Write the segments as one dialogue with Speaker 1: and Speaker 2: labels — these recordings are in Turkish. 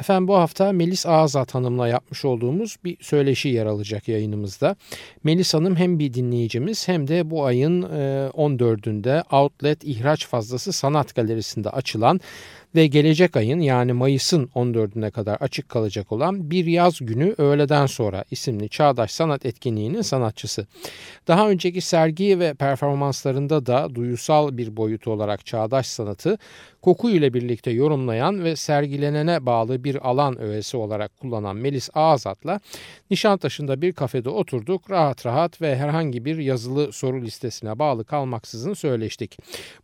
Speaker 1: Efendim bu hafta Melis Ağzat Hanım'la yapmış olduğumuz bir söyleşi yer alacak yayınımızda. Melis Hanım hem bir dinleyicimiz hem de bu ayın 14'ünde e, Outlet İhraç Fazlası Sanat Galerisi'nde açılan ve gelecek ayın yani Mayıs'ın 14'üne kadar açık kalacak olan Bir Yaz Günü Öğleden Sonra isimli çağdaş sanat etkinliğinin sanatçısı. Daha önceki sergi ve performanslarında da duyusal bir boyutu olarak çağdaş sanatı koku ile birlikte yorumlayan ve sergilenene bağlı bir alan öğesi olarak kullanan Melis Ağzat'la Nişantaşı'nda bir kafede oturduk. Rahat rahat ve herhangi bir yazılı soru listesine bağlı kalmaksızın söyleştik.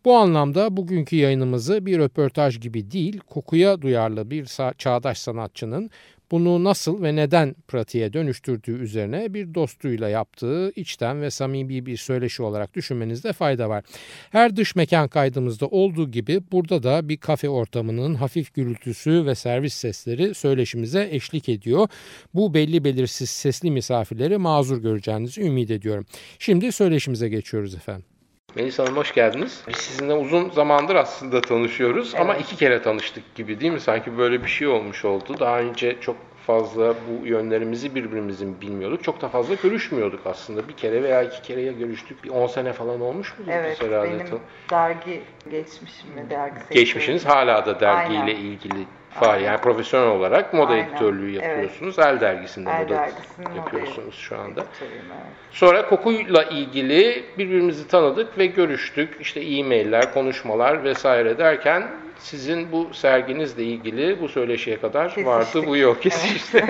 Speaker 1: Bu anlamda bugünkü yayınımızı bir röportaj gibi değil, kokuya duyarlı bir çağdaş sanatçının bunu nasıl ve neden pratiğe dönüştürdüğü üzerine bir dostuyla yaptığı içten ve samimi bir söyleşi olarak düşünmenizde fayda var. Her dış mekan kaydımızda olduğu gibi burada da bir kafe ortamının hafif gürültüsü ve servis sesleri söyleşimize eşlik ediyor. Bu belli belirsiz sesli misafirleri mazur göreceğinizi ümit ediyorum. Şimdi söyleşimize geçiyoruz efendim. Melis Hanım hoş geldiniz. Biz sizinle uzun zamandır aslında tanışıyoruz evet. ama iki kere tanıştık gibi değil mi? Sanki böyle bir şey olmuş oldu. Daha önce çok fazla bu yönlerimizi birbirimizin bilmiyorduk. Çok da fazla görüşmüyorduk aslında. Bir kere veya iki kereye görüştük. Bir 10 sene falan olmuş mu?
Speaker 2: Evet, benim dergi geçmişim ve dergi
Speaker 1: Geçmişiniz hala da dergiyle Aynen. ilgili faal yani profesyonel olarak moda Aynen. editörlüğü yapıyorsunuz. Evet. El dergisinde El moda dergisinde yapıyorsunuz şu anda. Evet. Sonra kokuyla ilgili birbirimizi tanıdık ve görüştük. İşte e-mailler, konuşmalar vesaire derken sizin bu serginizle ilgili bu söyleşiye kadar Kesiştik. vardı bu yok kesişti.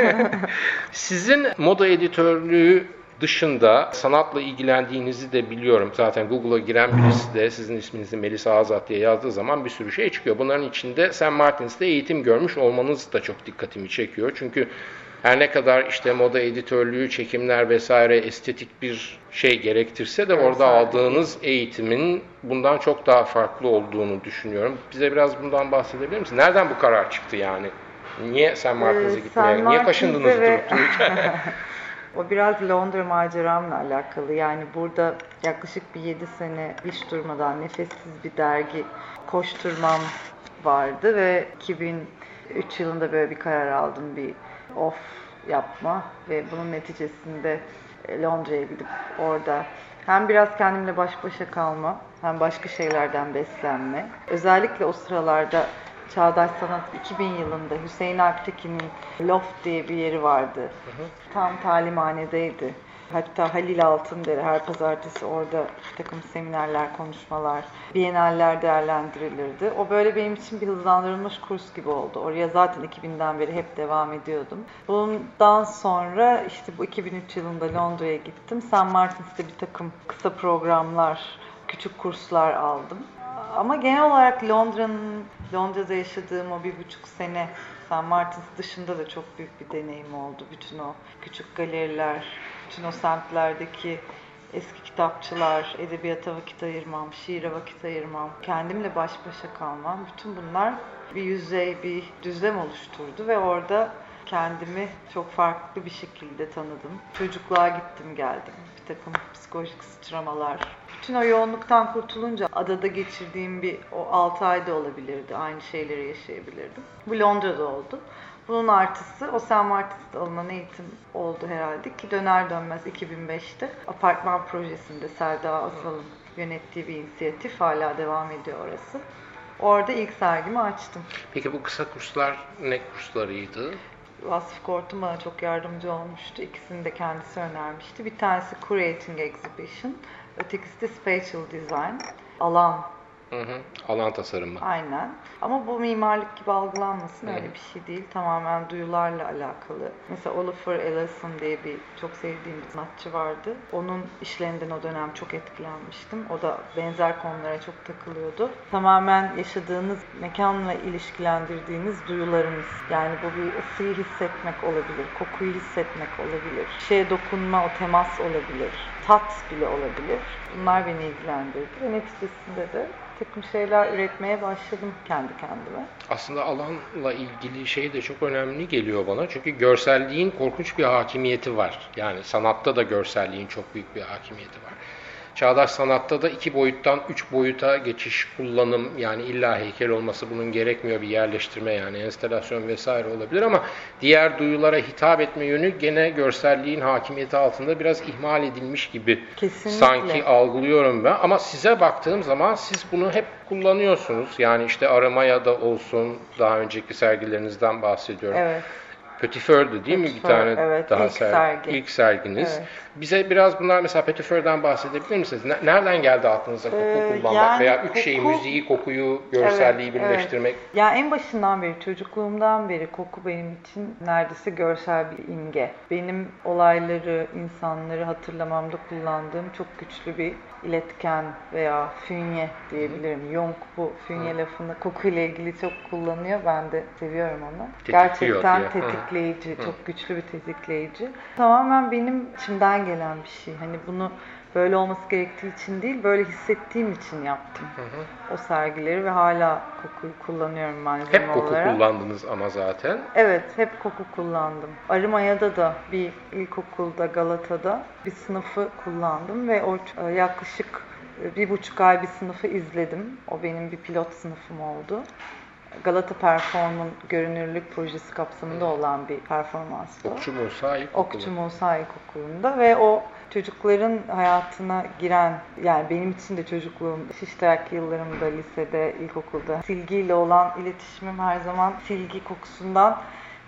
Speaker 1: sizin moda editörlüğü dışında sanatla ilgilendiğinizi de biliyorum. Zaten Google'a giren birisi de sizin isminizi Melisa Azat diye yazdığı zaman bir sürü şey çıkıyor. Bunların içinde St. Martins'te eğitim görmüş olmanız da çok dikkatimi çekiyor. Çünkü her ne kadar işte moda editörlüğü, çekimler vesaire estetik bir şey gerektirse de orada aldığınız eğitimin bundan çok daha farklı olduğunu düşünüyorum. Bize biraz bundan bahsedebilir misin? Nereden bu karar çıktı yani? Niye St. Martins'e ee, gitmeye? Niye kaşındınız ve... durup dururken?
Speaker 2: O biraz Londra maceramla alakalı. Yani burada yaklaşık bir 7 sene hiç durmadan nefessiz bir dergi koşturmam vardı ve 2003 yılında böyle bir karar aldım bir off yapma ve bunun neticesinde e, Londra'ya gidip orada hem biraz kendimle baş başa kalma hem başka şeylerden beslenme. Özellikle o sıralarda Çağdaş Sanat 2000 yılında Hüseyin Alptekin'in Loft diye bir yeri vardı. Hı hı. Tam talimhanedeydi. Hatta Halil Altındere her pazartesi orada bir takım seminerler, konuşmalar, biyenaller değerlendirilirdi. O böyle benim için bir hızlandırılmış kurs gibi oldu. Oraya zaten 2000'den beri hep devam ediyordum. Bundan sonra işte bu 2003 yılında Londra'ya gittim. St. Martins'te bir takım kısa programlar, küçük kurslar aldım. Ama genel olarak Londra'nın, Londra'da yaşadığım o bir buçuk sene St. Martins dışında da çok büyük bir deneyim oldu. Bütün o küçük galeriler, bütün o semtlerdeki eski kitapçılar, edebiyata vakit ayırmam, şiire vakit ayırmam, kendimle baş başa kalmam. Bütün bunlar bir yüzey, bir düzlem oluşturdu ve orada kendimi çok farklı bir şekilde tanıdım. Çocukluğa gittim geldim. Bir takım psikolojik sıçramalar. Bütün o yoğunluktan kurtulunca adada geçirdiğim bir o 6 ayda olabilirdi. Aynı şeyleri yaşayabilirdim. Bu Londra'da oldu. Bunun artısı o St. Martins'te alınan eğitim oldu herhalde ki döner dönmez 2005'te apartman projesinde Selda Asal'ın yönettiği bir inisiyatif hala devam ediyor orası. Orada ilk sergimi açtım.
Speaker 1: Peki bu kısa kurslar ne kurslarıydı?
Speaker 2: Vasıf Kortun bana çok yardımcı olmuştu. İkisini de kendisi önermişti. Bir tanesi Curating Exhibition, ötekisi de Spatial Design, alan
Speaker 1: Hı hı. Alan tasarımı.
Speaker 2: Aynen. Ama bu mimarlık gibi algılanmasın öyle bir şey değil. Tamamen duyularla alakalı. Mesela Oliver Ellison diye bir çok sevdiğim bir sanatçı vardı. Onun işlerinden o dönem çok etkilenmiştim. O da benzer konulara çok takılıyordu. Tamamen yaşadığınız mekanla ilişkilendirdiğiniz duyularınız. Yani bu bir ısıyı hissetmek olabilir, kokuyu hissetmek olabilir, şeye dokunma, o temas olabilir, tat bile olabilir. Bunlar beni ilgilendirdi ve neticesinde de takım şeyler üretmeye başladım kendi kendime.
Speaker 1: Aslında alanla ilgili şey de çok önemli geliyor bana. Çünkü görselliğin korkunç bir hakimiyeti var. Yani sanatta da görselliğin çok büyük bir hakimiyeti var. Çağdaş sanatta da iki boyuttan üç boyuta geçiş kullanım yani illa heykel olması bunun gerekmiyor bir yerleştirme yani enstelasyon vesaire olabilir ama diğer duyulara hitap etme yönü gene görselliğin hakimiyeti altında biraz ihmal edilmiş gibi
Speaker 2: Kesinlikle.
Speaker 1: sanki algılıyorum ben ama size baktığım zaman siz bunu hep kullanıyorsunuz yani işte aramaya da olsun daha önceki sergilerinizden bahsediyorum.
Speaker 2: Evet.
Speaker 1: Petit Feur'du değil mi bir tane
Speaker 2: evet,
Speaker 1: daha
Speaker 2: ilk
Speaker 1: ser-
Speaker 2: sergi.
Speaker 1: ilk serginiz.
Speaker 2: Evet.
Speaker 1: Bize biraz bunlar mesela Petit Feur'den bahsedebilir misiniz? Ne- Nereden geldi aklınıza koku
Speaker 2: Ee,
Speaker 1: kullanmak
Speaker 2: yani
Speaker 1: veya üç
Speaker 2: koku-
Speaker 1: şeyi müziği, kokuyu, görselliği
Speaker 2: Evet,
Speaker 1: birleştirmek?
Speaker 2: evet. Ya en başından beri, çocukluğumdan beri koku benim için neredeyse görsel bir imge. Benim olayları, insanları hatırlamamda kullandığım çok güçlü bir iletken veya fünye diyebilirim. Jung bu fünye lafını kokuyla ilgili çok kullanıyor. Ben de seviyorum onu.
Speaker 1: Tetikliyor
Speaker 2: Gerçekten
Speaker 1: diye. Hı.
Speaker 2: tetikleyici, çok güçlü bir tetikleyici. Tamamen benim içimden gelen bir şey. Hani bunu böyle olması gerektiği için değil, böyle hissettiğim için yaptım. O sergileri ve hala kokuyu kullanıyorum malzeme
Speaker 1: Hep koku
Speaker 2: olarak.
Speaker 1: kullandınız ama zaten.
Speaker 2: Evet, hep koku kullandım. Arımaya'da da bir ilkokulda Galata'da bir sınıfı kullandım ve o e, yaklaşık e, bir buçuk ay bir sınıfı izledim. O benim bir pilot sınıfım oldu. Galata Perform'un görünürlük projesi kapsamında olan bir performanstı.
Speaker 1: Okçu Musa ilkokulu.
Speaker 2: Okçu Musa İlkokulu'nda ve o çocukların hayatına giren yani benim için de çocukluğum iştirak yıllarımda lisede, ilkokulda silgiyle olan iletişimim her zaman silgi kokusundan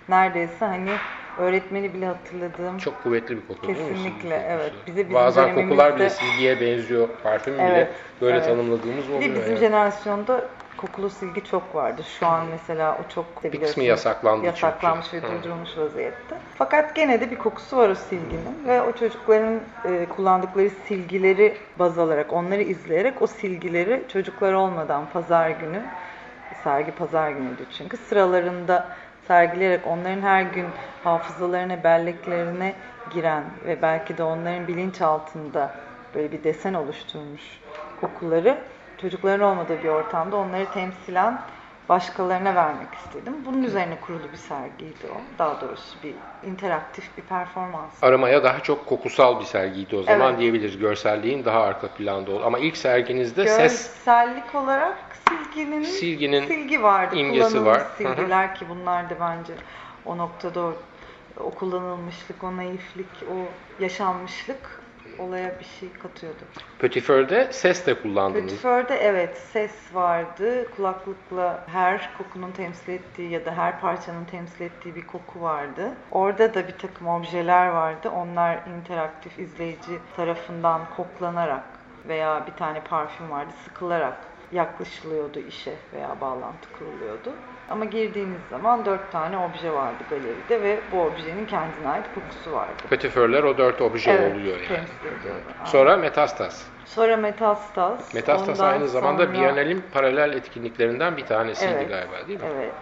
Speaker 2: neredeyse hani öğretmeni bile hatırladığım
Speaker 1: Çok kuvvetli bir koku değil mi?
Speaker 2: Kesinlikle, evet. Bize bizim
Speaker 1: Bazen kokular bile silgiye benziyor. Parfüm bile
Speaker 2: Evet,
Speaker 1: böyle
Speaker 2: evet.
Speaker 1: tanımladığımız
Speaker 2: bir
Speaker 1: oluyor.
Speaker 2: de bizim
Speaker 1: yani.
Speaker 2: jenerasyonda kokulu silgi çok vardı. Şu an mesela o çok
Speaker 1: Bir kısmı yasaklandı
Speaker 2: Yasaklanmış
Speaker 1: çünkü.
Speaker 2: ve
Speaker 1: Hı.
Speaker 2: durdurulmuş vaziyette. Fakat gene de bir kokusu var o silginin ve o çocukların e, kullandıkları silgileri baz alarak, onları izleyerek o silgileri çocuklar olmadan pazar günü, sergi pazar günüydü çünkü sıralarında sergileyerek onların her gün hafızalarına, belleklerine giren ve belki de onların bilinçaltında böyle bir desen oluşturmuş kokuları çocukların olmadığı bir ortamda onları temsilen başkalarına vermek istedim. Bunun üzerine kurulu bir sergiydi o. Daha doğrusu bir interaktif bir performans.
Speaker 1: Aramaya daha çok kokusal bir sergiydi o zaman
Speaker 2: Evet.
Speaker 1: diyebiliriz. Görselliğin daha arka planda oldu. Ama ilk serginizde ses
Speaker 2: Görsellik olarak silginin,
Speaker 1: Silginin
Speaker 2: silgi vardı.
Speaker 1: imgesi var. Hı hı.
Speaker 2: silgiler ki bunlar da bence o noktada o, o kullanılmışlık, o naiflik, o yaşanmışlık olaya bir şey katıyordu.
Speaker 1: Petit Feur'de ses de kullandınız.
Speaker 2: Petit Feur'de evet ses vardı. Kulaklıkla her kokunun temsil ettiği ya da her parçanın temsil ettiği bir koku vardı. Orada da bir takım objeler vardı. Onlar interaktif izleyici tarafından koklanarak veya bir tane parfüm vardı sıkılarak yaklaşılıyordu işe veya bağlantı kuruluyordu. Ama girdiğiniz zaman dört tane obje vardı galeride ve bu objenin kendine ait kokusu vardı.
Speaker 1: Petit Feur'ler o dört obje
Speaker 2: Evet,
Speaker 1: oluyor yani.
Speaker 2: temsil ediyordu.
Speaker 1: Sonra Metastas.
Speaker 2: Sonra Metastas.
Speaker 1: Metastas
Speaker 2: ondan
Speaker 1: aynı zamanda
Speaker 2: sonra-
Speaker 1: Biennale'in paralel etkinliklerinden bir tanesiydi
Speaker 2: Evet,
Speaker 1: galiba değil mi?
Speaker 2: Evet.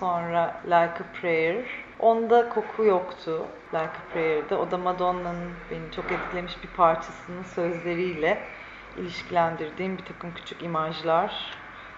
Speaker 2: Sonra Like a Prayer. Onda koku yoktu Like a Prayer'de. O da Madonna'nın beni çok etkilemiş bir parçasının sözleriyle ilişkilendirdiğim bir takım küçük imajlar,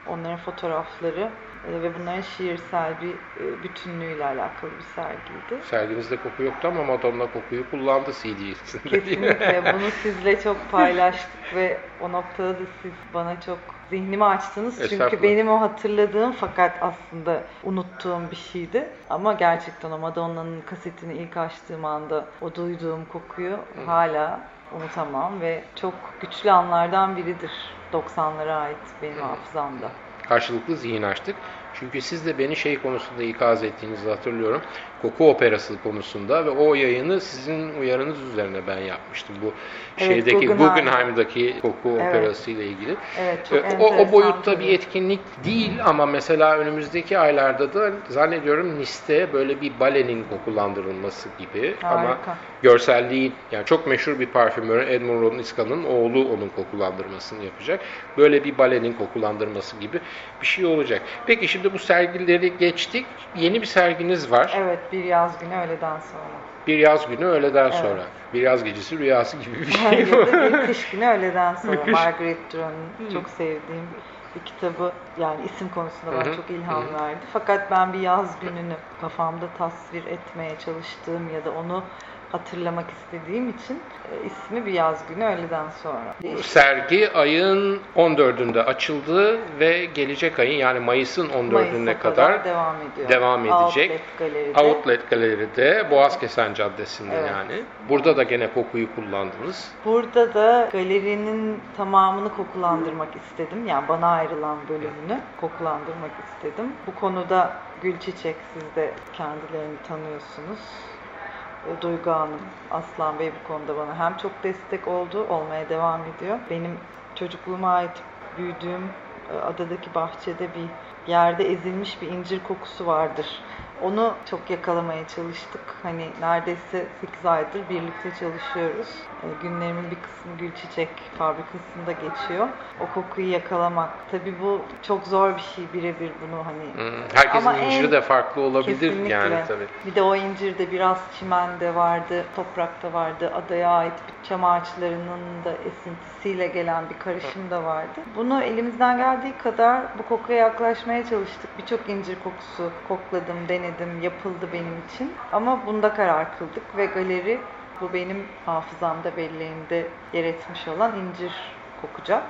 Speaker 2: onların fotoğrafları e, ve bunların şiirsel bir e, bütünlüğüyle alakalı bir sergiydi.
Speaker 1: Serginizde koku yoktu ama Madonna kokuyu kullandı CD'sinde?
Speaker 2: Kesinlikle bunu sizle çok paylaştık ve o noktada da siz bana çok zihnimi açtınız. Çünkü benim o hatırladığım fakat aslında unuttuğum bir şeydi. Ama gerçekten o Madonna'nın kasetini ilk açtığım anda o duyduğum kokuyu hala unutamam ve çok güçlü anlardan biridir 90'lara ait benim hafızamda.
Speaker 1: Karşılıklı zihin açtık. Çünkü siz de beni şey konusunda ikaz ettiğinizi hatırlıyorum. Koku operası konusunda ve o yayını sizin uyarınız üzerine ben yapmıştım. Bu
Speaker 2: Evet,
Speaker 1: şeydeki
Speaker 2: Guggenheim.
Speaker 1: Guggenheim'daki koku
Speaker 2: Evet.
Speaker 1: operası ile ilgili.
Speaker 2: Evet, çok
Speaker 1: E, o, o boyutta bir etkinlik değil ama mesela önümüzdeki aylarda da zannediyorum Nice'te böyle bir balenin kokulandırılması gibi ama
Speaker 2: Harika.
Speaker 1: görselliği yani çok meşhur bir parfümör Edmond Rodniska'nın oğlu onun kokulandırmasını yapacak. Böyle bir balenin kokulandırması gibi bir şey olacak. Peki şimdi bu sergileri geçtik. Yeni bir serginiz var.
Speaker 2: Evet, bir yaz günü öğleden sonra.
Speaker 1: Bir yaz günü öğleden
Speaker 2: Evet.
Speaker 1: sonra. Bir yaz gecesi rüyası gibi bir şey
Speaker 2: da bir kış günü öğleden sonra.
Speaker 1: Kış-
Speaker 2: Margaret Duran'ın çok sevdiğim bir kitabı yani isim konusunda bana çok ilham verdi. Fakat ben bir yaz gününü kafamda tasvir etmeye çalıştığım ya da onu hatırlamak istediğim için e, ismi bir yaz günü öğleden sonra.
Speaker 1: Bu sergi ayın 14'ünde açıldı ve gelecek ayın yani Mayıs'ın 14'üne
Speaker 2: Mayıs'a
Speaker 1: kadar
Speaker 2: devam ediyor.
Speaker 1: devam edecek.
Speaker 2: Outlet Galeri'de.
Speaker 1: Outlet Galeri'de Boğazkesen Caddesi'nde
Speaker 2: Evet.
Speaker 1: yani. Burada da gene kokuyu kullandınız.
Speaker 2: Burada da galerinin tamamını kokulandırmak istedim. Yani bana ayrılan bölümünü kokulandırmak istedim. Bu konuda Gülçiçek siz de kendilerini tanıyorsunuz. E, Duygu Hanım, Aslan Bey bu konuda bana hem çok destek oldu, olmaya devam ediyor. Benim çocukluğuma ait büyüdüğüm e, adadaki bahçede bir yerde ezilmiş bir incir kokusu vardır. Onu çok yakalamaya çalıştık. Hani neredeyse 8 aydır birlikte çalışıyoruz. E, Günlerimin bir kısmı Gülçiçek fabrikasında geçiyor. O kokuyu yakalamak. Tabii bu çok zor bir şey birebir bunu hani
Speaker 1: Hmm, Herkesin
Speaker 2: Ama
Speaker 1: inciri
Speaker 2: en-
Speaker 1: de farklı olabilir
Speaker 2: Kesinlikle.
Speaker 1: yani tabii.
Speaker 2: Bir de o incirde biraz çimende vardı, toprakta vardı, adaya ait bir çam ağaçlarının da esintisiyle gelen bir karışım da vardı. Bunu elimizden geldiği kadar bu kokuya yaklaşmaya çalıştık. Birçok incir kokusu kokladım, denedim, yapıldı benim için. Ama bunda karar kıldık ve galeri bu benim hafızamda, belleğimde yer etmiş olan incir kokacak.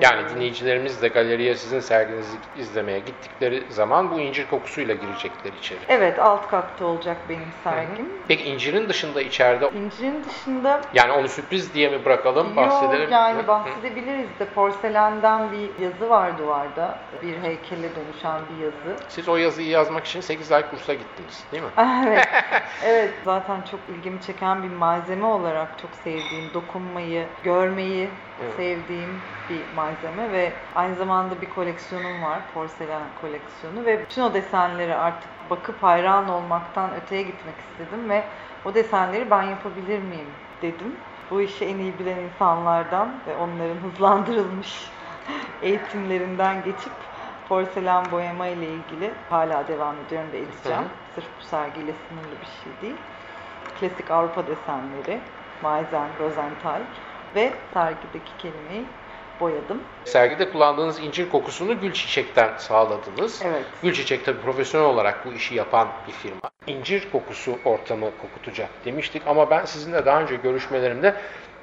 Speaker 1: Yani dinleyicilerimiz de galeriye sizin serginizi izlemeye gittikleri zaman bu incir kokusuyla girecekler içeri.
Speaker 2: Evet, alt katta olacak benim sergim.
Speaker 1: Peki incirin dışında içeride
Speaker 2: İncirin dışında
Speaker 1: yani onu sürpriz diye mi bırakalım bahsedelim?
Speaker 2: Yok
Speaker 1: Hı?
Speaker 2: yani
Speaker 1: Hı.
Speaker 2: bahsedebiliriz de porselenden bir yazı var duvarda. Bir heykele dönüşen bir yazı.
Speaker 1: Siz o yazıyı yazmak için 8 ay kursa gittiniz değil mi?
Speaker 2: evet. evet zaten çok ilgimi çeken bir malzeme olarak çok sevdiğim, dokunmayı, görmeyi
Speaker 1: Evet.
Speaker 2: sevdiğim bir malzeme ve aynı zamanda bir koleksiyonum var, porselen koleksiyonu ve bütün o desenleri artık bakıp hayran olmaktan öteye gitmek istedim ve o desenleri ben yapabilir miyim dedim. Bu işi en iyi bilen insanlardan ve onların hızlandırılmış eğitimlerinden geçip porselen boyama ile ilgili hala devam ediyorum ve edeceğim.
Speaker 1: Hı.
Speaker 2: Sırf bu sergiyle sınırlı bir şey değil. Klasik Avrupa desenleri, Meissen, Rosenthal ve sergideki kelimeyi boyadım.
Speaker 1: Sergide kullandığınız incir kokusunu gül çiçekten sağladınız.
Speaker 2: Evet.
Speaker 1: Gül çiçek tabii profesyonel olarak bu işi yapan bir firma. İncir kokusu ortamı kokutacak demiştik ama ben sizinle daha önce görüşmelerimde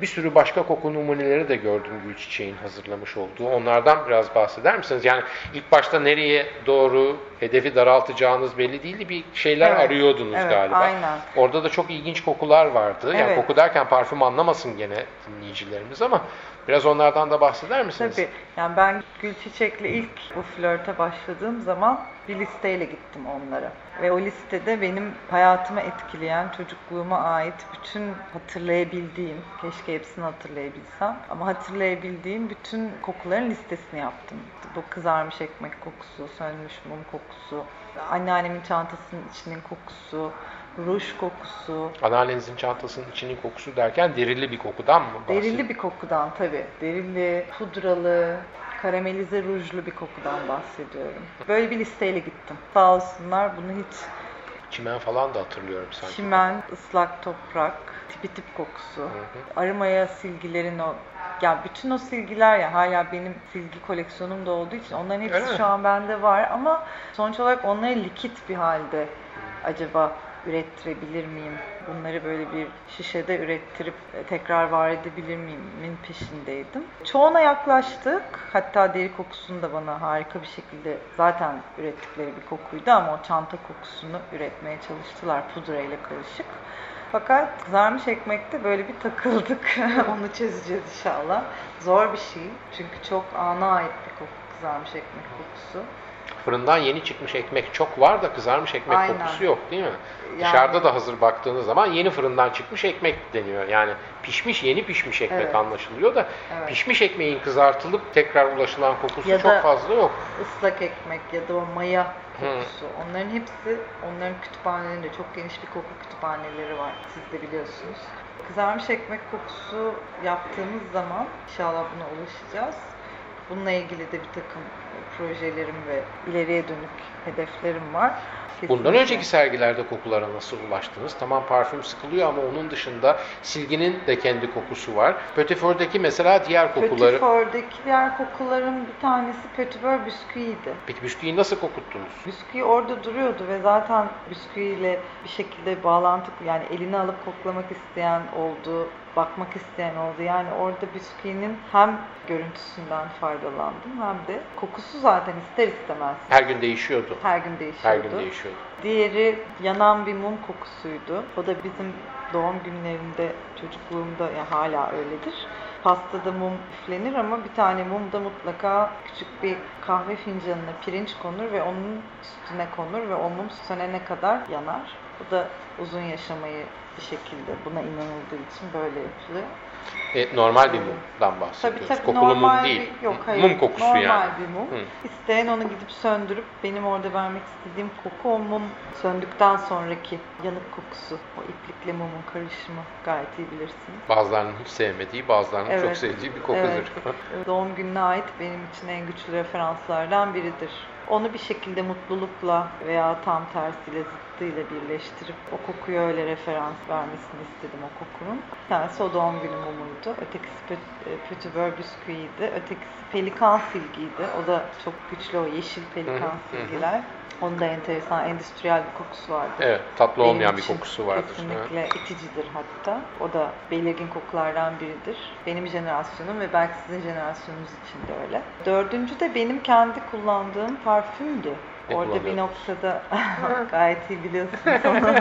Speaker 1: bir sürü başka koku numuneleri de gördüm gül çiçeğin hazırlamış olduğu. Onlardan biraz bahseder misiniz? Yani ilk başta nereye doğru hedefi daraltacağınız belli değildi. Bir şeyler
Speaker 2: Evet,
Speaker 1: arıyordunuz
Speaker 2: evet,
Speaker 1: galiba.
Speaker 2: aynen.
Speaker 1: Orada da çok ilginç kokular vardı. Yani
Speaker 2: Evet.
Speaker 1: koku derken parfüm anlamasın gene dinleyicilerimiz ama biraz onlardan da bahseder misiniz?
Speaker 2: Tabii. Yani ben Gülçiçek'le ilk bu flörte başladığım zaman bir listeyle gittim onlara. Ve o listede benim hayatımı etkileyen, çocukluğuma ait bütün hatırlayabildiğim, keşke hepsini hatırlayabilsem ama hatırlayabildiğim bütün kokuların listesini yaptım. Bu kızarmış ekmek kokusu, sönmüş mum kokusu, anneannemin çantasının içinin kokusu, ruj kokusu,
Speaker 1: Anneannenizin çantasının içinin kokusu derken derili bir kokudan mı bahsediyorsunuz?
Speaker 2: Derili bir kokudan tabii. Derili, pudralı, karamelize rujlu bir kokudan bahsediyorum. Böyle bir listeyle gittim. Sağ olsunlar bunu hiç
Speaker 1: Çimen falan da hatırlıyorum sanki.
Speaker 2: çimen, ıslak toprak, tipi tip kokusu,
Speaker 1: hı.
Speaker 2: arımaya silgilerin o ya bütün o silgiler ya hala benim silgi koleksiyonum da olduğu için onların hepsi
Speaker 1: Öyle mi?
Speaker 2: şu an bende var ama sonuç olarak onları likit bir halde acaba ürettirebilir miyim? Bunları böyle bir şişede ürettirip e, tekrar var edebilir miyimin peşindeydim. Çoğuna yaklaştık. Hatta deri kokusunu da bana harika bir şekilde zaten ürettikleri bir kokuydu ama o çanta kokusunu üretmeye çalıştılar pudra ile karışık. Fakat kızarmış ekmekte böyle bir takıldık. Onu çözeceğiz inşallah. Zor bir şey. Çünkü çok ana ait bir koku kızarmış ekmek kokusu.
Speaker 1: Fırından yeni çıkmış ekmek çok var da kızarmış ekmek
Speaker 2: Aynen.
Speaker 1: kokusu yok değil mi?
Speaker 2: Yani-
Speaker 1: Dışarıda da hazır baktığınız zaman yeni fırından çıkmış ekmek deniyor. Yani pişmiş yeni pişmiş ekmek
Speaker 2: Evet.
Speaker 1: anlaşılıyor da
Speaker 2: Evet.
Speaker 1: pişmiş ekmeğin kızartılıp tekrar ulaşılan kokusu
Speaker 2: Ya
Speaker 1: çok fazla yok.
Speaker 2: Islak ekmek ya da o maya kokusu. Onların hepsi, onların kütüphanelerinde çok geniş bir koku kütüphaneleri var. Siz de biliyorsunuz. Kızarmış ekmek kokusu yaptığımız zaman inşallah buna ulaşacağız. Bununla ilgili de bir takım projelerim ve ileriye dönük hedeflerim var.
Speaker 1: Bundan
Speaker 2: Kesinlikle.
Speaker 1: önceki sergilerde kokulara nasıl ulaştınız? Tamam parfüm sıkılıyor ama onun dışında silginin de kendi kokusu var. Petitfeuille'deki mesela diğer kokuları.
Speaker 2: Petitfeuille'deki diğer kokuların bir tanesi Petitfeuille bisküviydi.
Speaker 1: Peki bisküviyi nasıl kokuttunuz?
Speaker 2: Bisküvi orada duruyordu ve zaten bisküviyle bir şekilde bağlantı yani elini alıp koklamak isteyen oldu, bakmak isteyen oldu. Yani orada bisküvinin hem görüntüsünden faydalandım hem de kokusu zaten ister istemez
Speaker 1: Her gün değişiyordu.
Speaker 2: her gün değişiyordu.
Speaker 1: Her gün değişiyordu.
Speaker 2: Diğeri yanan bir mum kokusuydu. O da bizim doğum günlerinde çocukluğumda ya hala öyledir. Pastada mum üflenir ama bir tane mum da mutlaka küçük bir kahve fincanına pirinç konur ve onun üstüne konur ve o mum sönene kadar yanar. Bu da uzun yaşamayı bir şekilde buna inanıldığı için böyle yapılıyor.
Speaker 1: E, normal bir mumdan
Speaker 2: Tabii
Speaker 1: bahsediyoruz.
Speaker 2: tabii
Speaker 1: Kokulu
Speaker 2: normal
Speaker 1: mum değil.
Speaker 2: bir yok hayır.
Speaker 1: Mum kokusu
Speaker 2: normal
Speaker 1: yani.
Speaker 2: bir mum.
Speaker 1: Hı.
Speaker 2: İsteyen onu gidip söndürüp benim orada vermek istediğim koku o mum söndükten sonraki yanık kokusu. O iplikle mumun karışımı gayet iyi bilirsiniz.
Speaker 1: Bazılarının hiç sevmediği, bazılarının çok
Speaker 2: Evet.
Speaker 1: sevdiği bir kokudur.
Speaker 2: Evet. Doğum gününe ait benim için en güçlü referanslardan biridir. Onu bir şekilde mutlulukla veya tam tersiyle zıttıyla birleştirip o kokuyu öyle referans vermesini istedim o kokunun. Bir tanesi o doğum günü mumuydu. Ötekisi e, Beurre bisküviydi. Ötekisi pelikan silgiydi. O da çok güçlü o yeşil pelikan silgiler. Onun da enteresan, endüstriyel bir kokusu vardı.
Speaker 1: Evet, tatlı
Speaker 2: Benim
Speaker 1: olmayan bir kokusu vardır.
Speaker 2: Kesinlikle iticidir hatta. O da belirgin kokulardan biridir. Benim jenerasyonum ve belki sizin jenerasyonunuz için de öyle. Dördüncü de benim kendi kullandığım parfümdü. Orada bir noktada gayet iyi biliyorsunuz onu.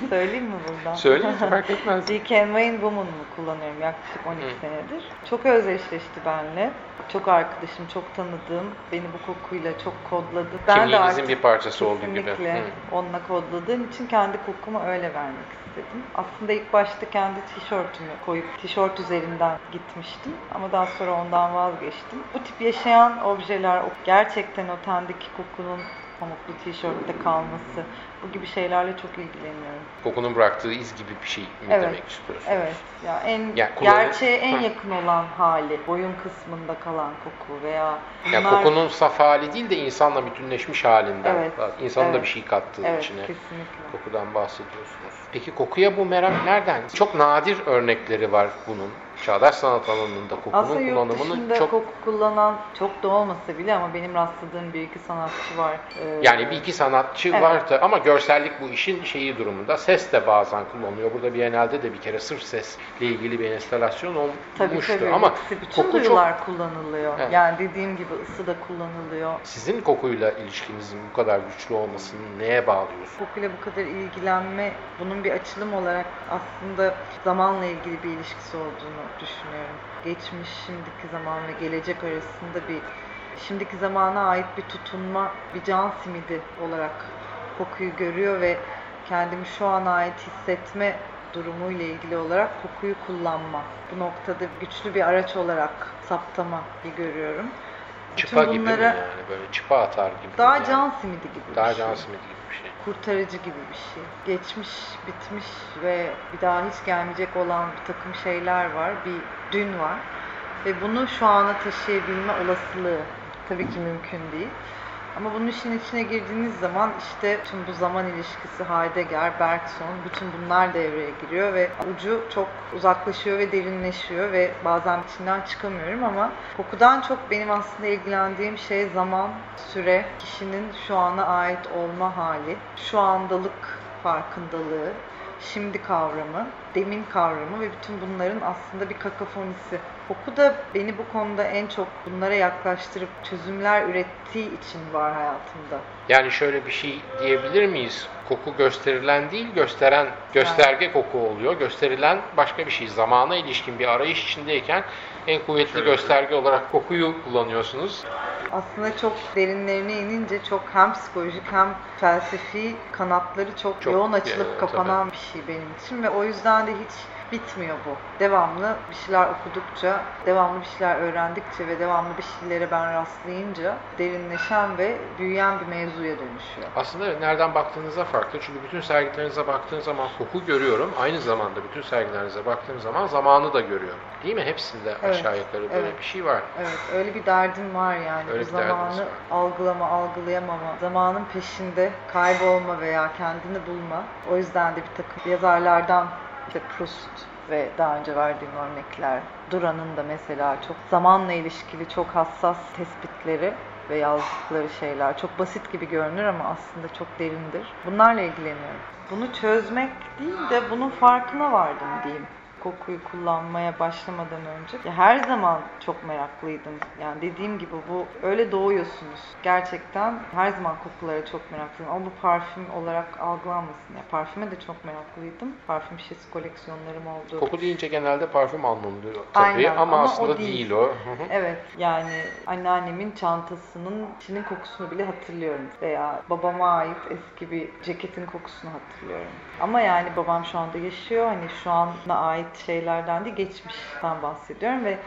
Speaker 2: Söyleyeyim mi buradan?
Speaker 1: Söyleyin fark etmez.
Speaker 2: Dick Wayne Woman'ı kullanıyorum yaklaşık 12
Speaker 1: Hı.
Speaker 2: senedir. Çok özdeşleşti benimle. Çok arkadaşım, çok tanıdığım beni bu kokuyla çok kodladı. Ben de artık
Speaker 1: bir parçası olduğu gibi.
Speaker 2: kesinlikle onunla kodladığım için kendi kokumu öyle vermek istedim. Aslında ilk başta kendi tişörtümü koyup tişört üzerinden gitmiştim. Ama daha sonra ondan vazgeçtim. Bu tip yaşayan objeler, o gerçekten o tendeki kokunun pamuklu tişörtte kalması, bu gibi şeylerle çok ilgileniyorum.
Speaker 1: Kokunun bıraktığı iz gibi bir şey mi
Speaker 2: Evet.
Speaker 1: demek istiyorsunuz?
Speaker 2: Evet. Ya en
Speaker 1: Yani kullanı-
Speaker 2: gerçeğe en
Speaker 1: Hı.
Speaker 2: yakın olan hali, boyun kısmında kalan koku veya bunlar-
Speaker 1: kokunun saf hali değil de insanla bütünleşmiş halinden.
Speaker 2: Evet,
Speaker 1: İnsanın da
Speaker 2: evet.
Speaker 1: bir şey kattığı
Speaker 2: evet,
Speaker 1: içine.
Speaker 2: kesinlikle.
Speaker 1: Kokudan bahsediyorsunuz. Peki kokuya bu merak nereden? Çok nadir örnekleri var bunun. Çağdaş sanat alanında kokunun
Speaker 2: Aslında
Speaker 1: kullanımının çok
Speaker 2: koku kullanan çok da olmasa bile ama benim rastladığım bir iki sanatçı var. Ee,
Speaker 1: yani bir iki sanatçı
Speaker 2: Evet.
Speaker 1: var da ama görsellik bu işin şeyi durumunda. Ses de bazen kullanılıyor. Burada Biennale'de de bir kere sırf sesle ilgili bir enstalasyon
Speaker 2: tabii
Speaker 1: olmuştu.
Speaker 2: tabii.
Speaker 1: ama
Speaker 2: hepsi, bütün
Speaker 1: koku çok
Speaker 2: duyular kullanılıyor.
Speaker 1: Evet.
Speaker 2: Yani dediğim gibi ısı da kullanılıyor.
Speaker 1: sizin kokuyla ilişkinizin bu kadar güçlü olmasını neye bağlıyorsunuz?
Speaker 2: Kokuyla bu kadar ilgilenme, bunun bir açılım olarak aslında zamanla ilgili bir ilişkisi olduğunu düşünüyorum. Geçmiş, şimdiki zaman ve gelecek arasında bir şimdiki zamana ait bir tutunma, bir can simidi olarak kokuyu görüyor ve kendimi şu an ait hissetme durumuyla ilgili olarak kokuyu kullanma. Bu noktada güçlü bir araç olarak saptama bir görüyorum. Bütün
Speaker 1: Çıpa gibi mi
Speaker 2: bunlara
Speaker 1: yani? Böyle çıpa atar gibi.
Speaker 2: daha
Speaker 1: yani.
Speaker 2: can simidi gibi
Speaker 1: Daha
Speaker 2: bir şey
Speaker 1: can simidi gibi.
Speaker 2: Kurtarıcı gibi bir şey. Geçmiş, bitmiş ve bir daha hiç gelmeyecek olan bir takım şeyler var. Bir dün var. Ve bunu şu ana taşıyabilme olasılığı tabii ki mümkün değil. Ama bunun işin içine girdiğiniz zaman işte tüm bu zaman ilişkisi Heidegger, Bergson, bütün bunlar devreye giriyor ve ucu çok uzaklaşıyor ve derinleşiyor ve bazen içinden çıkamıyorum ama kokudan çok benim aslında ilgilendiğim şey zaman, süre, kişinin şu ana ait olma hali, şu andalık farkındalığı, şimdi kavramı, demin kavramı ve bütün bunların aslında bir kakafonisi. Koku da beni bu konuda en çok bunlara yaklaştırıp çözümler ürettiği için var hayatımda.
Speaker 1: Yani şöyle bir şey diyebilir miyiz? Koku gösterilen değil, gösteren gösterge koku oluyor. Gösterilen başka bir şey. Zamana ilişkin bir arayış içindeyken en kuvvetli gösterge olarak kokuyu kullanıyorsunuz.
Speaker 2: Aslında çok derinlerine inince çok hem psikolojik hem felsefi kanatları çok,
Speaker 1: Çok,
Speaker 2: yoğun açılıp
Speaker 1: e,
Speaker 2: kapanan bir şey benim için ve o yüzden de hiç bitmiyor bu. Devamlı bir şeyler okudukça, devamlı bir şeyler öğrendikçe ve devamlı bir şeylere ben rastlayınca derinleşen ve büyüyen bir mevzuya dönüşüyor.
Speaker 1: Aslında nereden baktığınıza farklı. Çünkü bütün sergilerinize baktığın zaman koku görüyorum. Aynı zamanda bütün sergilerinize baktığım zaman zamanı da görüyorum. Değil mi? Hepsinde
Speaker 2: Evet,
Speaker 1: aşağı yukarı böyle
Speaker 2: evet.
Speaker 1: bir şey var.
Speaker 2: Evet, öyle bir derdin var yani.
Speaker 1: Öyle bir
Speaker 2: zamanı
Speaker 1: var.
Speaker 2: algılama, algılayamama, zamanın peşinde kaybolma veya kendini bulma. O yüzden de bir takım yazarlardan işte Proust ve daha önce verdiğim örnekler, Duran'ın da mesela çok zamanla ilişkili çok hassas tespitleri ve yazdıkları şeyler çok basit gibi görünür ama aslında çok derindir. Bunlarla ilgileniyorum. Bunu çözmek değil de bunun farkına vardım diyeyim kokuyu kullanmaya başlamadan önce ya her zaman çok meraklıydım. Yani dediğim gibi bu öyle doğuyorsunuz. Gerçekten her zaman kokulara çok meraklıydım. Ama bu parfüm olarak algılanmasın. Ya parfüme de çok meraklıydım. Parfüm şişesi koleksiyonlarım oldu.
Speaker 1: Koku deyince genelde parfüm anlamında tabii
Speaker 2: Aynen,
Speaker 1: ama,
Speaker 2: ama
Speaker 1: aslında
Speaker 2: o değil.
Speaker 1: değil o.
Speaker 2: Evet yani anneannemin çantasının içinin kokusunu bile hatırlıyorum. Veya babama ait eski bir ceketin kokusunu hatırlıyorum. Ama yani babam şu anda yaşıyor. Hani şu ana ait şeylerden de geçmişten bahsediyorum ve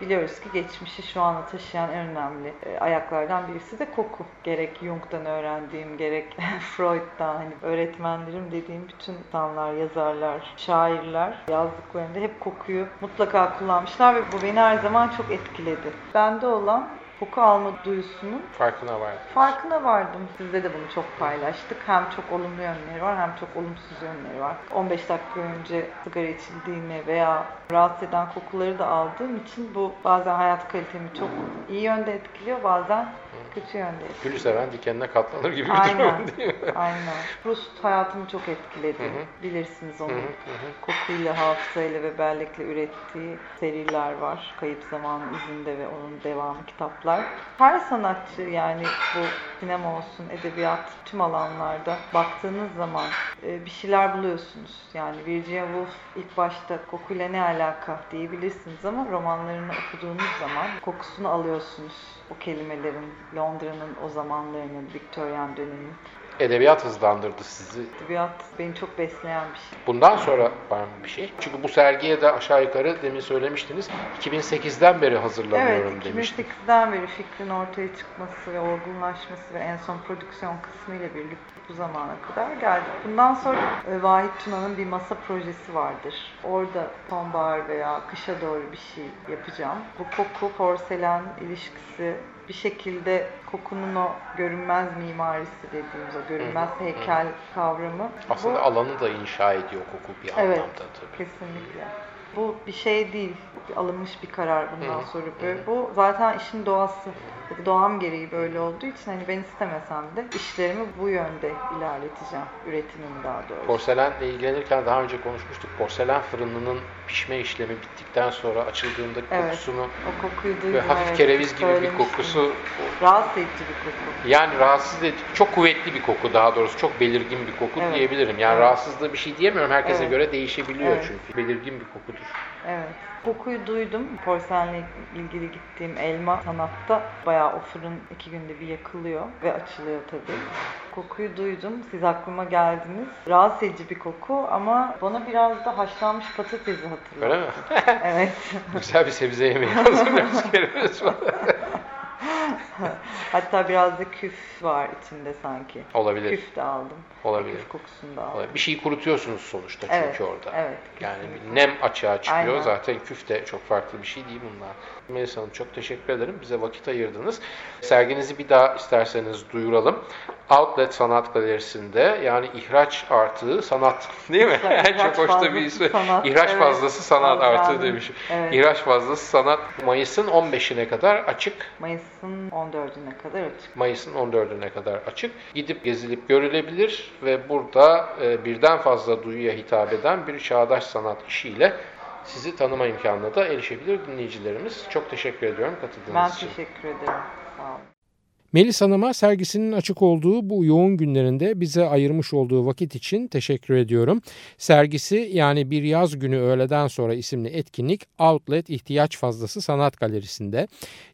Speaker 2: biliyoruz ki geçmişi şu ana taşıyan en önemli e, ayaklardan birisi de koku. Gerek Jung'dan öğrendiğim, gerek Freud'dan hani öğretmenlerim dediğim bütün insanlar, yazarlar, şairler yazdıklarında hep kokuyu mutlaka kullanmışlar ve bu beni her zaman çok etkiledi. Bende olan koku alma duyusunun
Speaker 1: Farkına var.
Speaker 2: farkına vardım. Sizde de bunu çok paylaştık. Hem çok olumlu yönleri var hem çok olumsuz yönleri var. 15 dakika önce sigara içildiğini veya rahatsız eden kokuları da aldığım için bu bazen hayat kalitemi çok iyi yönde etkiliyor bazen kötü yönde etkiliyor.
Speaker 1: Gülü seven dikenine katlanır gibi bir
Speaker 2: Aynen.
Speaker 1: durum değil mi?
Speaker 2: Aynen. Proust hayatımı çok etkiledi.
Speaker 1: Hı hı.
Speaker 2: Bilirsiniz onu.
Speaker 1: Hı hı, hı hı.
Speaker 2: Kokuyla, hafızayla ve bellekle ürettiği seriler var. Kayıp Zaman izinde ve onun devamı kitaplar. Her sanatçı yani bu sinema olsun, edebiyat, tüm alanlarda baktığınız zaman e, bir şeyler buluyorsunuz. Yani Virginia Woolf ilk başta kokuyla ne alaka diyebilirsiniz ama romanlarını okuduğunuz zaman kokusunu alıyorsunuz. O kelimelerin, Londra'nın o zamanlarının, Victorian dönemin.
Speaker 1: Edebiyat hızlandırdı sizi.
Speaker 2: Edebiyat beni çok besleyen bir şey.
Speaker 1: Bundan sonra var mı bir şey? Çünkü bu sergiye de aşağı yukarı demin söylemiştiniz. 2008'den beri hazırlanıyorum
Speaker 2: Evet,
Speaker 1: demiştim.
Speaker 2: 2008'den beri fikrin ortaya çıkması ve olgunlaşması ve en son prodüksiyon kısmı ile birlikte bu zamana kadar geldik. Bundan sonra e, Vahit Tuna'nın bir masa projesi vardır. Orada sonbahar veya kışa doğru bir şey yapacağım. Bu koku, porselen ilişkisi bir şekilde kokunun o görünmez mimarisi dediğimiz o görünmez heykel kavramı.
Speaker 1: Aslında
Speaker 2: bu,
Speaker 1: alanı da inşa ediyor koku bir
Speaker 2: Evet.
Speaker 1: anlamda tabii.
Speaker 2: Kesinlikle. Bu bir şey değil. Alınmış bir karar bundan
Speaker 1: Hı,
Speaker 2: sonra. Böyle. Bu zaten işin doğası. Doğam gereği böyle olduğu için hani ben istemesem de işlerimi bu yönde ilerleteceğim. Üretimimi daha doğrusu.
Speaker 1: Porselenle ilgilenirken daha önce konuşmuştuk. Porselen fırınının pişme işlemi bittikten sonra açıldığında
Speaker 2: Evet.
Speaker 1: kokusunu
Speaker 2: O kokuyu duydum.
Speaker 1: ve hafif
Speaker 2: evet.
Speaker 1: kereviz gibi bir kokusu
Speaker 2: Rahatsız edici bir koku.
Speaker 1: yani rahatsız edici, çok kuvvetli bir koku daha doğrusu. Çok belirgin bir koku
Speaker 2: Evet.
Speaker 1: diyebilirim. Yani
Speaker 2: Evet.
Speaker 1: rahatsızlığı bir şey diyemiyorum. Herkese
Speaker 2: Evet.
Speaker 1: göre değişebiliyor
Speaker 2: Evet.
Speaker 1: çünkü. Belirgin bir kokudur.
Speaker 2: Evet. Kokuyu duydum. Porselenle ilgili gittiğim elma sanatta bayağı o fırın iki günde bir yakılıyor ve açılıyor tabii. Kokuyu duydum. Siz aklıma geldiniz. Rahatsız edici bir koku ama bana biraz da haşlanmış patatesi hatırlattı.
Speaker 1: Öyle mi?
Speaker 2: Evet.
Speaker 1: Güzel bir sebze yemeği var.
Speaker 2: Hatta biraz da küf var içinde sanki.
Speaker 1: Olabilir.
Speaker 2: Küf de aldım.
Speaker 1: Olabilir.
Speaker 2: Küf kokusunu da aldım.
Speaker 1: Olabilir. Bir şeyi kurutuyorsunuz sonuçta çünkü
Speaker 2: Evet,
Speaker 1: orada.
Speaker 2: evet,
Speaker 1: Yani nem açığa çıkıyor.
Speaker 2: Aynen.
Speaker 1: Zaten küf de çok farklı bir şey değil bunlar. Melisa Hanım çok teşekkür ederim. Bize vakit ayırdınız. Serginizi bir daha isterseniz duyuralım. Outlet Sanat Galerisi'nde yani ihraç artığı sanat değil mi?
Speaker 2: İhraç
Speaker 1: çok hoş da bir ismi.
Speaker 2: sanat,
Speaker 1: İhraç
Speaker 2: evet.
Speaker 1: fazlası sanat
Speaker 2: Fazla
Speaker 1: artığı
Speaker 2: yani.
Speaker 1: demiş.
Speaker 2: Evet.
Speaker 1: İhraç fazlası sanat Mayıs'ın 15'ine kadar açık.
Speaker 2: Mayıs'ın 14'üne kadar açık.
Speaker 1: Mayıs'ın 14'üne kadar açık. Gidip gezilip görülebilir ve burada e, birden fazla duyuya hitap eden bir çağdaş sanat işiyle sizi tanıma imkanına da erişebilir dinleyicilerimiz. Çok teşekkür ediyorum katıldığınız
Speaker 2: Ben
Speaker 1: için.
Speaker 2: teşekkür ederim. Sağ olun.
Speaker 1: Melis Hanım'a sergisinin açık olduğu bu yoğun günlerinde bize ayırmış olduğu vakit için teşekkür ediyorum. Sergisi yani Bir Yaz Günü Öğleden Sonra isimli etkinlik Outlet İhtiyaç Fazlası Sanat Galerisi'nde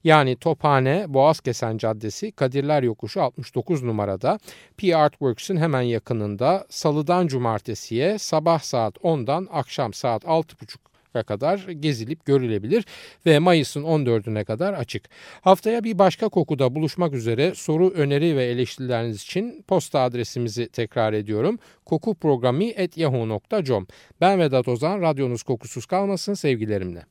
Speaker 1: yani Tophane Boğazkesen Caddesi Kadirler Yokuşu 69 numarada P Artworks'ün hemen yakınında salıdan cumartesiye sabah saat 10'dan akşam saat 6.30 kadar gezilip görülebilir ve Mayıs'ın 14'üne kadar açık. Haftaya bir başka kokuda buluşmak üzere soru, öneri ve eleştirileriniz için posta adresimizi tekrar ediyorum. kokuprogrami.yahoo.com Ben Vedat Ozan, radyonuz kokusuz kalmasın sevgilerimle.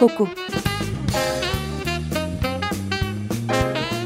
Speaker 3: Koku